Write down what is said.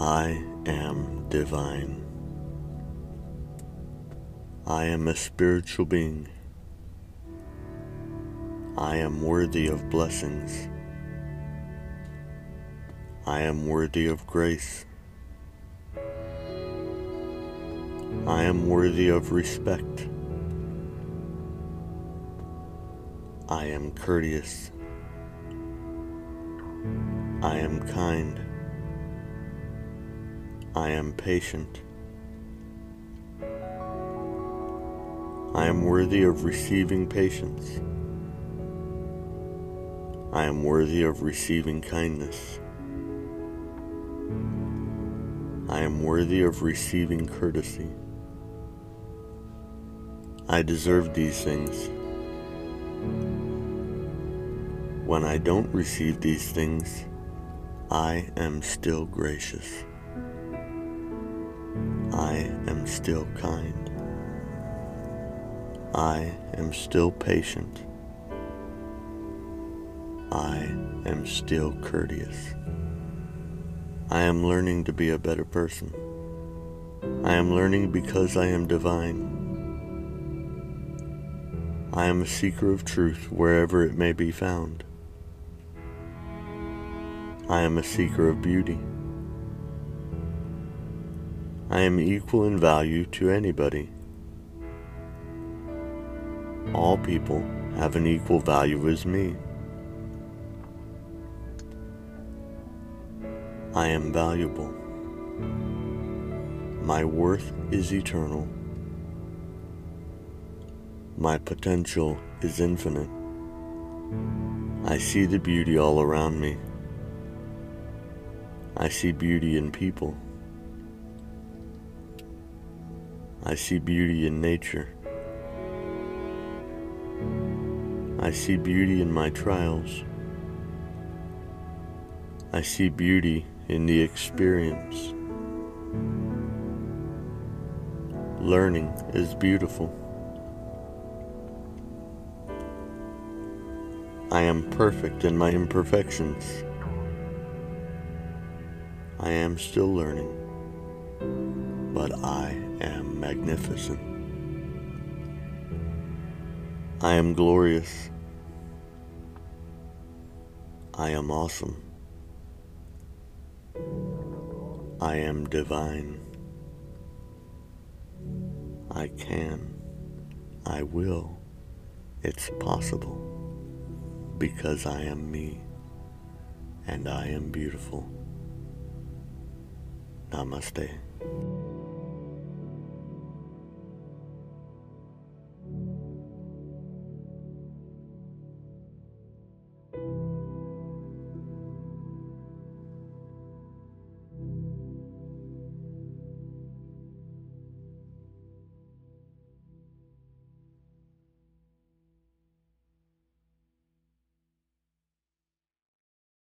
I am divine. I am a spiritual being. I am worthy of blessings. I am worthy of grace. I am worthy of respect. I am courteous. I am kind. I am patient. I am worthy of receiving patience. I am worthy of receiving kindness. I am worthy of receiving courtesy. I deserve these things. When I don't receive these things, I am still gracious. I am still kind. I am still patient. I am still courteous. I am learning to be a better person. I am learning because I am divine. I am a seeker of truth wherever it may be found. I am a seeker of beauty. I am equal in value to anybody. All people have an equal value as me. I am valuable. My worth is eternal. My potential is infinite. I see the beauty all around me. I see beauty in people. I see beauty in nature. I see beauty in my trials. I see beauty in the experience. Learning is beautiful. I am perfect in my imperfections. I am still learning, but I am magnificent. I am glorious. I am awesome. I am divine. I can. I will. It's possible because I am me and I am beautiful. Namaste.